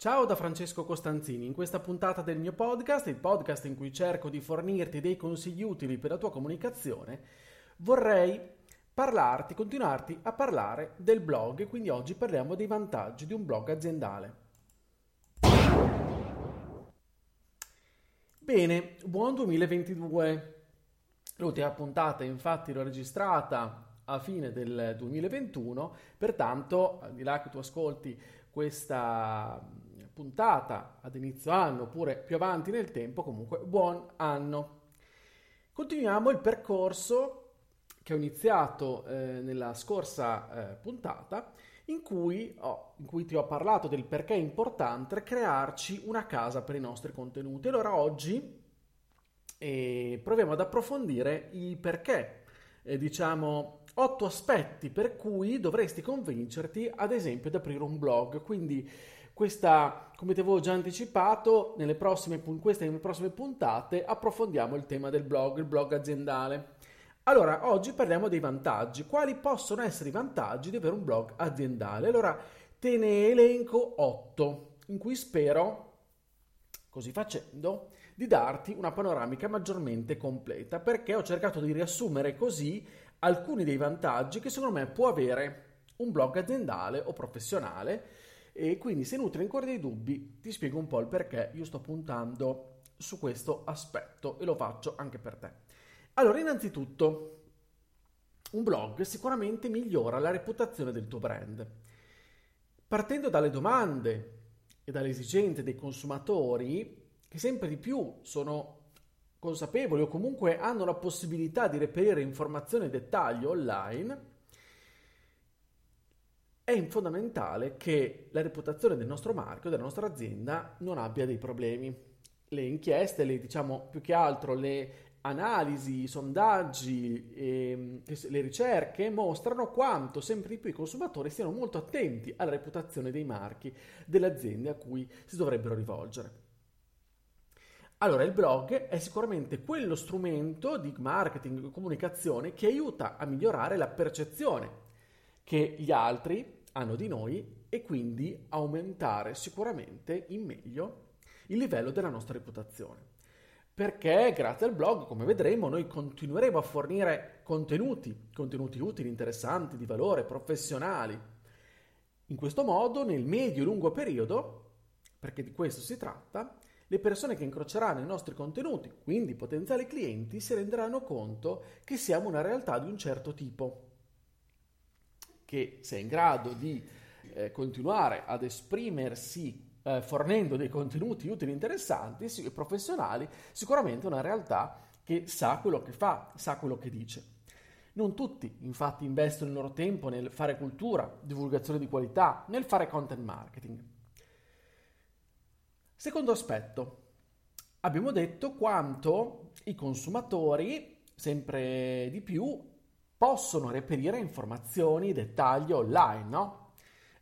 Ciao da Francesco Costanzini, in questa puntata del mio podcast, il podcast in cui cerco di fornirti dei consigli utili per la tua comunicazione, vorrei parlarti, continuarti a parlare del blog quindi oggi parliamo dei vantaggi di un blog aziendale. Bene, buon 2022. L'ultima puntata infatti l'ho registrata a fine del 2021, pertanto al di là che tu ascolti questa puntata ad inizio anno oppure più avanti nel tempo, comunque buon anno. Continuiamo il percorso che ho iniziato eh, nella scorsa eh, puntata in cui, oh, in cui, ti ho parlato del perché è importante crearci una casa per i nostri contenuti. Allora oggi eh, proviamo ad approfondire i perché, eh, diciamo otto aspetti per cui dovresti convincerti ad esempio ad aprire un blog. Quindi questa, come ti avevo già anticipato, nelle prossime, in queste nelle prossime puntate approfondiamo il tema del blog, il blog aziendale. Allora, oggi parliamo dei vantaggi. Quali possono essere i vantaggi di avere un blog aziendale? Allora, te ne elenco 8, in cui spero, così facendo, di darti una panoramica maggiormente completa, perché ho cercato di riassumere così alcuni dei vantaggi che secondo me può avere un blog aziendale o professionale e quindi se nutri ancora dei dubbi ti spiego un po' il perché io sto puntando su questo aspetto e lo faccio anche per te. Allora, innanzitutto, un blog sicuramente migliora la reputazione del tuo brand. Partendo dalle domande e dalle esigenze dei consumatori, che sempre di più sono consapevoli o comunque hanno la possibilità di reperire informazioni e dettagli online, è fondamentale che la reputazione del nostro marchio, della nostra azienda, non abbia dei problemi. Le inchieste, le, diciamo più che altro le analisi, i sondaggi, e, le ricerche mostrano quanto sempre di più i consumatori siano molto attenti alla reputazione dei marchi delle aziende a cui si dovrebbero rivolgere. Allora, il blog è sicuramente quello strumento di marketing e comunicazione che aiuta a migliorare la percezione che gli altri hanno di noi e quindi aumentare sicuramente in meglio il livello della nostra reputazione. Perché grazie al blog, come vedremo, noi continueremo a fornire contenuti, contenuti utili, interessanti, di valore, professionali. In questo modo, nel medio e lungo periodo, perché di questo si tratta, le persone che incroceranno i nostri contenuti, quindi potenziali clienti, si renderanno conto che siamo una realtà di un certo tipo che sia in grado di eh, continuare ad esprimersi eh, fornendo dei contenuti utili, interessanti e professionali, sicuramente una realtà che sa quello che fa, sa quello che dice. Non tutti infatti investono il loro tempo nel fare cultura, divulgazione di qualità, nel fare content marketing. Secondo aspetto, abbiamo detto quanto i consumatori sempre di più possono reperire informazioni, dettagli online, no?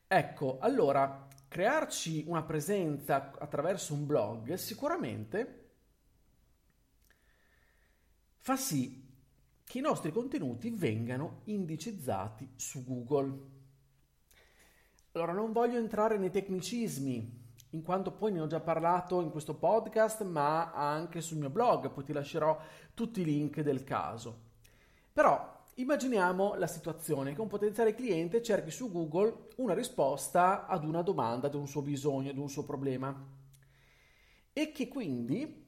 Ecco, allora, crearci una presenza attraverso un blog sicuramente fa sì che i nostri contenuti vengano indicizzati su Google. Allora, non voglio entrare nei tecnicismi, in quanto poi ne ho già parlato in questo podcast, ma anche sul mio blog, poi ti lascerò tutti i link del caso. Però Immaginiamo la situazione che un potenziale cliente cerchi su Google una risposta ad una domanda, ad un suo bisogno, ad un suo problema e che quindi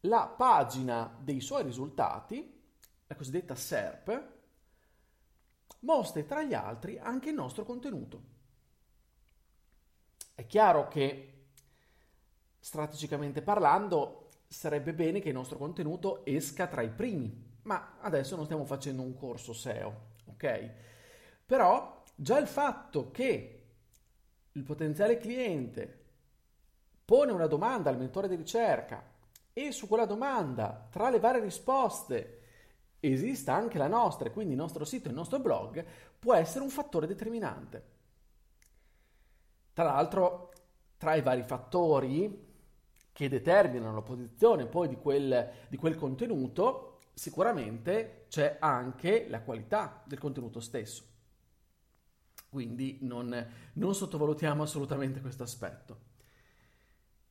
la pagina dei suoi risultati, la cosiddetta SERP, mostri tra gli altri anche il nostro contenuto. È chiaro che strategicamente parlando sarebbe bene che il nostro contenuto esca tra i primi ma adesso non stiamo facendo un corso SEO, ok? Però già il fatto che il potenziale cliente pone una domanda al mentore di ricerca e su quella domanda, tra le varie risposte, esista anche la nostra, e quindi il nostro sito, il nostro blog, può essere un fattore determinante. Tra l'altro, tra i vari fattori che determinano la posizione poi di quel, di quel contenuto, sicuramente c'è anche la qualità del contenuto stesso. Quindi non, non sottovalutiamo assolutamente questo aspetto.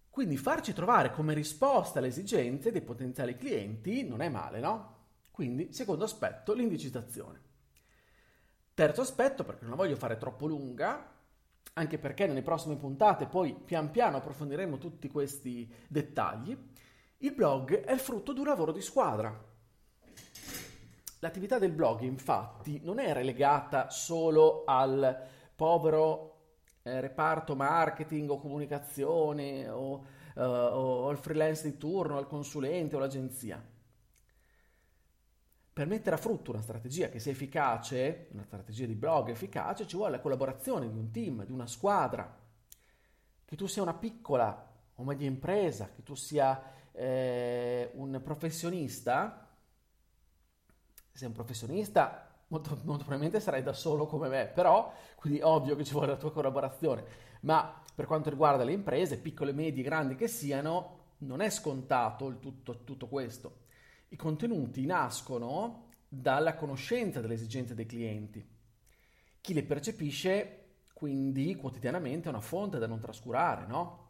Quindi farci trovare come risposta alle esigenze dei potenziali clienti non è male, no? Quindi, secondo aspetto, l'indicizzazione. Terzo aspetto, perché non la voglio fare troppo lunga, anche perché nelle prossime puntate poi pian piano approfondiremo tutti questi dettagli, il blog è il frutto di un lavoro di squadra. L'attività del blog infatti non è relegata solo al povero eh, reparto marketing o comunicazione o, uh, o al freelance di turno, al consulente o all'agenzia. Per mettere a frutto una strategia che sia efficace, una strategia di blog efficace, ci vuole la collaborazione di un team, di una squadra. Che tu sia una piccola o media impresa, che tu sia eh, un professionista, sei un professionista molto, molto, probabilmente sarai da solo come me, però quindi ovvio che ci vuole la tua collaborazione, ma per quanto riguarda le imprese, piccole, medie, grandi che siano, non è scontato il tutto, tutto questo. I contenuti nascono dalla conoscenza delle esigenze dei clienti. Chi le percepisce quindi quotidianamente è una fonte da non trascurare, no?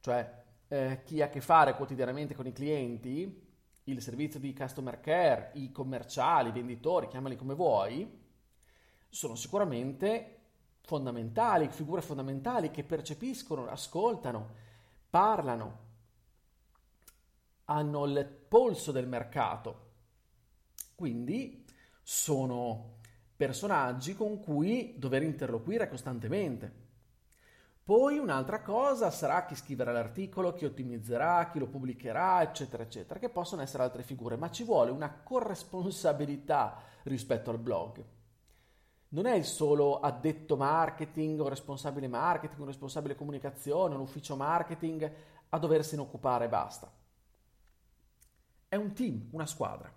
Cioè eh, chi ha a che fare quotidianamente con i clienti, il servizio di customer care, i commerciali, i venditori, chiamali come vuoi, sono sicuramente fondamentali, figure fondamentali che percepiscono, ascoltano, parlano, hanno il polso del mercato. Quindi sono personaggi con cui dover interloquire costantemente. Poi un'altra cosa sarà chi scriverà l'articolo, chi ottimizzerà, chi lo pubblicherà, eccetera, eccetera, che possono essere altre figure, ma ci vuole una corresponsabilità rispetto al blog. Non è il solo addetto marketing o responsabile marketing o responsabile comunicazione, un ufficio marketing a doversene occupare e basta. È un team, una squadra.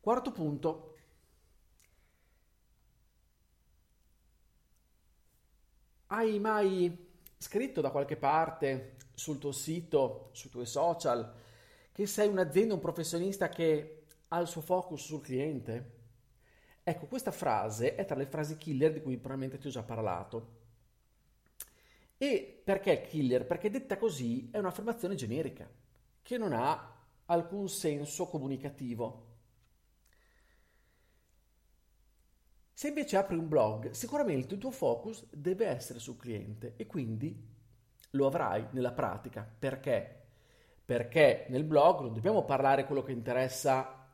Quarto punto. Hai mai scritto da qualche parte sul tuo sito, sui tuoi social, che sei un'azienda, un professionista che ha il suo focus sul cliente? Ecco, questa frase è tra le frasi killer di cui probabilmente ti ho già parlato. E perché killer? Perché detta così è un'affermazione generica, che non ha alcun senso comunicativo. Se invece apri un blog, sicuramente il tuo focus deve essere sul cliente e quindi lo avrai nella pratica. Perché? Perché nel blog non dobbiamo parlare quello che interessa,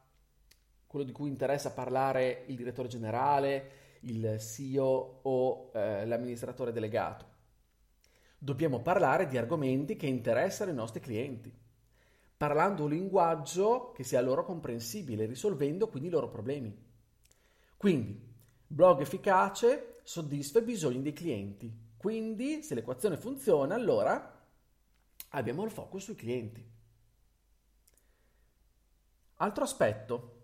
quello di cui interessa parlare il direttore generale, il CEO o eh, l'amministratore delegato. Dobbiamo parlare di argomenti che interessano i nostri clienti parlando un linguaggio che sia loro comprensibile, risolvendo quindi i loro problemi. Quindi, blog efficace soddisfa i bisogni dei clienti. Quindi, se l'equazione funziona, allora abbiamo il focus sui clienti. Altro aspetto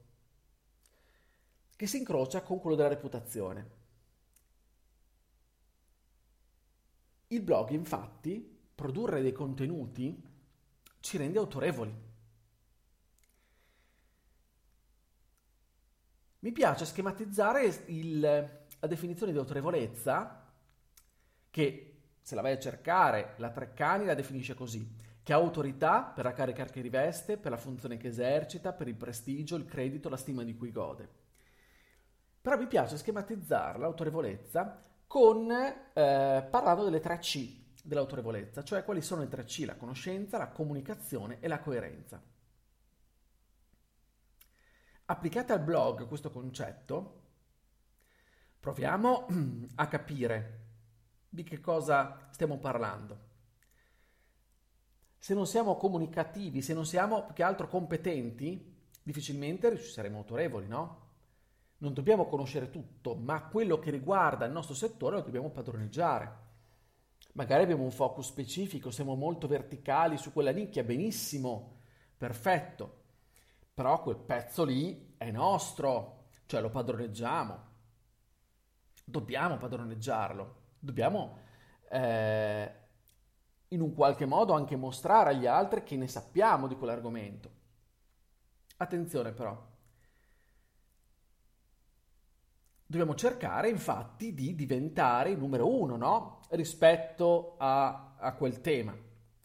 che si incrocia con quello della reputazione. Il blog, infatti, produrre dei contenuti ci rende autorevoli. Mi piace schematizzare il, la definizione di autorevolezza che, se la vai a cercare, la Treccani la definisce così, che ha autorità per la carica che riveste, per la funzione che esercita, per il prestigio, il credito, la stima di cui gode. Però mi piace schematizzare l'autorevolezza con, eh, parlando delle tre C, dell'autorevolezza, cioè quali sono le tre C, la conoscenza, la comunicazione e la coerenza. Applicate al blog questo concetto, proviamo a capire di che cosa stiamo parlando. Se non siamo comunicativi, se non siamo più che altro competenti, difficilmente saremo autorevoli, no? Non dobbiamo conoscere tutto, ma quello che riguarda il nostro settore lo dobbiamo padroneggiare. Magari abbiamo un focus specifico, siamo molto verticali su quella nicchia, benissimo, perfetto. Però quel pezzo lì è nostro, cioè lo padroneggiamo. Dobbiamo padroneggiarlo, dobbiamo eh, in un qualche modo anche mostrare agli altri che ne sappiamo di quell'argomento. Attenzione però, dobbiamo cercare infatti di diventare il numero uno, no? Rispetto a, a quel tema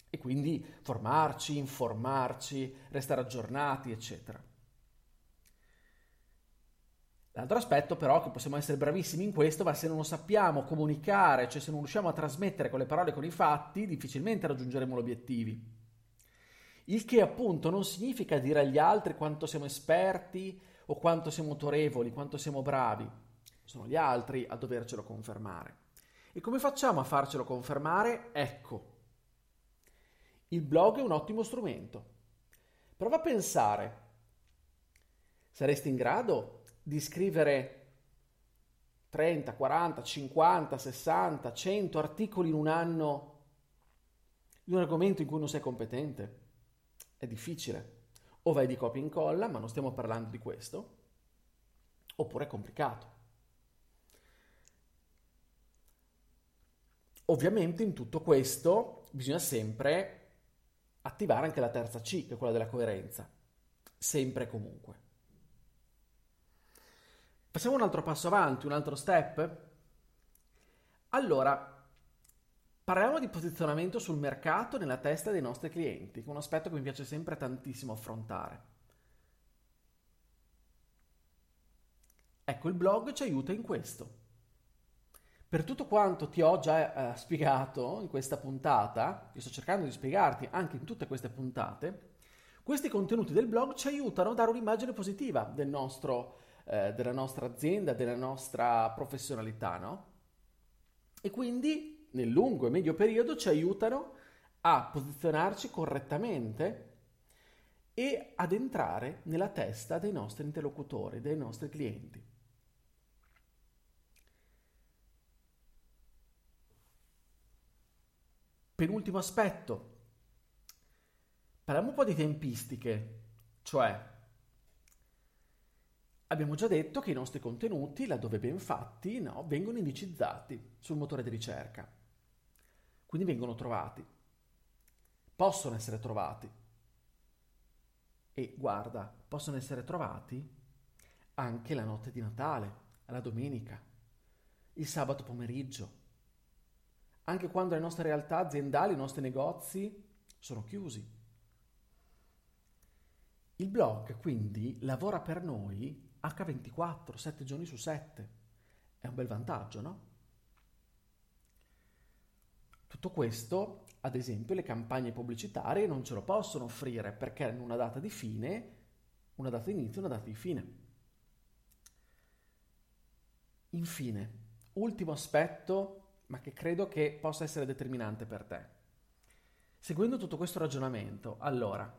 e quindi formarci, informarci, restare aggiornati, eccetera. L'altro aspetto però che possiamo essere bravissimi in questo, ma se non lo sappiamo comunicare, cioè se non riusciamo a trasmettere con le parole e con i fatti, difficilmente raggiungeremo gli obiettivi. Il che appunto non significa dire agli altri quanto siamo esperti o quanto siamo autorevoli, quanto siamo bravi. Sono gli altri a dovercelo confermare. E come facciamo a farcelo confermare? Ecco, il blog è un ottimo strumento. Prova a pensare, saresti in grado di scrivere 30, 40, 50, 60, 100 articoli in un anno di un argomento in cui non sei competente? È difficile. O vai di copia e incolla, ma non stiamo parlando di questo, oppure è complicato. Ovviamente in tutto questo bisogna sempre attivare anche la terza C, che è quella della coerenza, sempre e comunque. Facciamo un altro passo avanti, un altro step? Allora, parliamo di posizionamento sul mercato nella testa dei nostri clienti, che è un aspetto che mi piace sempre tantissimo affrontare. Ecco, il blog ci aiuta in questo. Per tutto quanto ti ho già eh, spiegato in questa puntata, che sto cercando di spiegarti anche in tutte queste puntate, questi contenuti del blog ci aiutano a dare un'immagine positiva del nostro, eh, della nostra azienda, della nostra professionalità, no? E quindi nel lungo e medio periodo ci aiutano a posizionarci correttamente e ad entrare nella testa dei nostri interlocutori, dei nostri clienti. Penultimo aspetto, parliamo un po' di tempistiche, cioè abbiamo già detto che i nostri contenuti, laddove ben fatti, no, vengono indicizzati sul motore di ricerca, quindi vengono trovati, possono essere trovati. E guarda, possono essere trovati anche la notte di Natale, la domenica, il sabato pomeriggio, anche quando le nostre realtà aziendali, i nostri negozi sono chiusi. Il blog quindi lavora per noi H24, 7 giorni su 7. È un bel vantaggio, no? Tutto questo, ad esempio, le campagne pubblicitarie non ce lo possono offrire perché hanno una data di fine, una data di inizio e una data di fine. Infine, ultimo aspetto ma che credo che possa essere determinante per te. Seguendo tutto questo ragionamento, allora,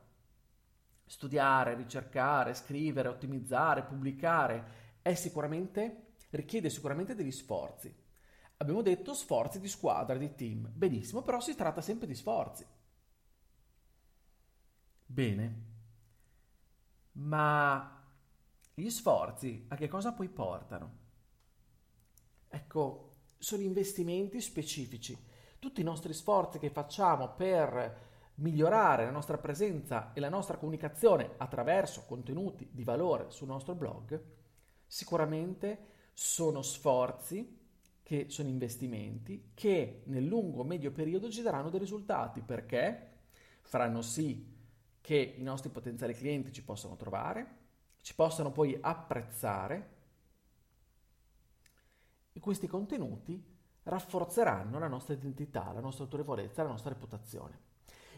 studiare, ricercare, scrivere, ottimizzare, pubblicare sicuramente, richiede sicuramente degli sforzi. Abbiamo detto sforzi di squadra, di team. Benissimo, però si tratta sempre di sforzi. Bene. Ma gli sforzi a che cosa poi portano? Ecco, sono investimenti specifici. Tutti i nostri sforzi che facciamo per migliorare la nostra presenza e la nostra comunicazione attraverso contenuti di valore sul nostro blog, sicuramente sono sforzi che sono investimenti che nel lungo medio periodo ci daranno dei risultati perché faranno sì che i nostri potenziali clienti ci possano trovare, ci possano poi apprezzare e questi contenuti rafforzeranno la nostra identità, la nostra autorevolezza, la nostra reputazione.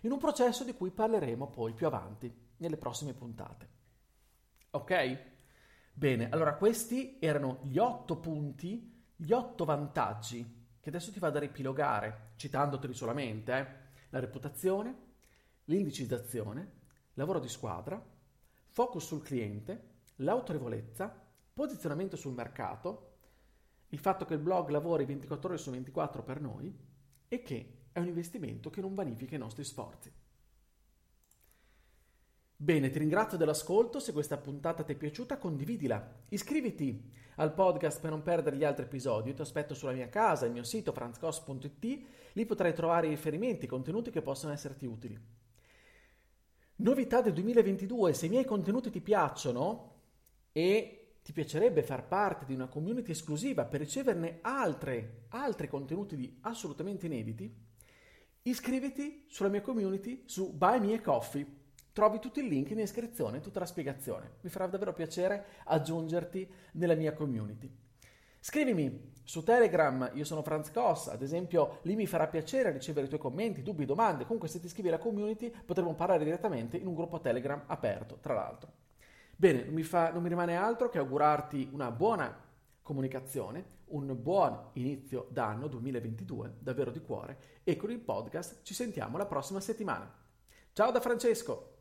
In un processo di cui parleremo poi più avanti, nelle prossime puntate. Ok? Bene, allora questi erano gli otto punti, gli otto vantaggi che adesso ti vado a riepilogare, citandoteli solamente. Eh? La reputazione, l'indicizzazione, lavoro di squadra, focus sul cliente, l'autorevolezza, posizionamento sul mercato, il fatto che il blog lavori 24 ore su 24 per noi e che è un investimento che non vanifica i nostri sforzi. Bene, ti ringrazio dell'ascolto, se questa puntata ti è piaciuta condividila, iscriviti al podcast per non perdere gli altri episodi, ti aspetto sulla mia casa, il mio sito franzcos.it, lì potrai trovare i riferimenti, contenuti che possono esserti utili. Novità del 2022, se i miei contenuti ti piacciono e ti piacerebbe far parte di una community esclusiva per riceverne altre, altri contenuti assolutamente inediti, iscriviti sulla mia community su Buy Me a Coffee Trovi tutti i link in descrizione, tutta la spiegazione. Mi farà davvero piacere aggiungerti nella mia community. Scrivimi su Telegram, io sono Franz Koss, ad esempio, lì mi farà piacere ricevere i tuoi commenti, dubbi, domande. Comunque, se ti iscrivi alla community, potremo parlare direttamente in un gruppo Telegram aperto, tra l'altro. Bene, non mi, fa, non mi rimane altro che augurarti una buona comunicazione, un buon inizio d'anno 2022, davvero di cuore, e con il podcast ci sentiamo la prossima settimana. Ciao da Francesco!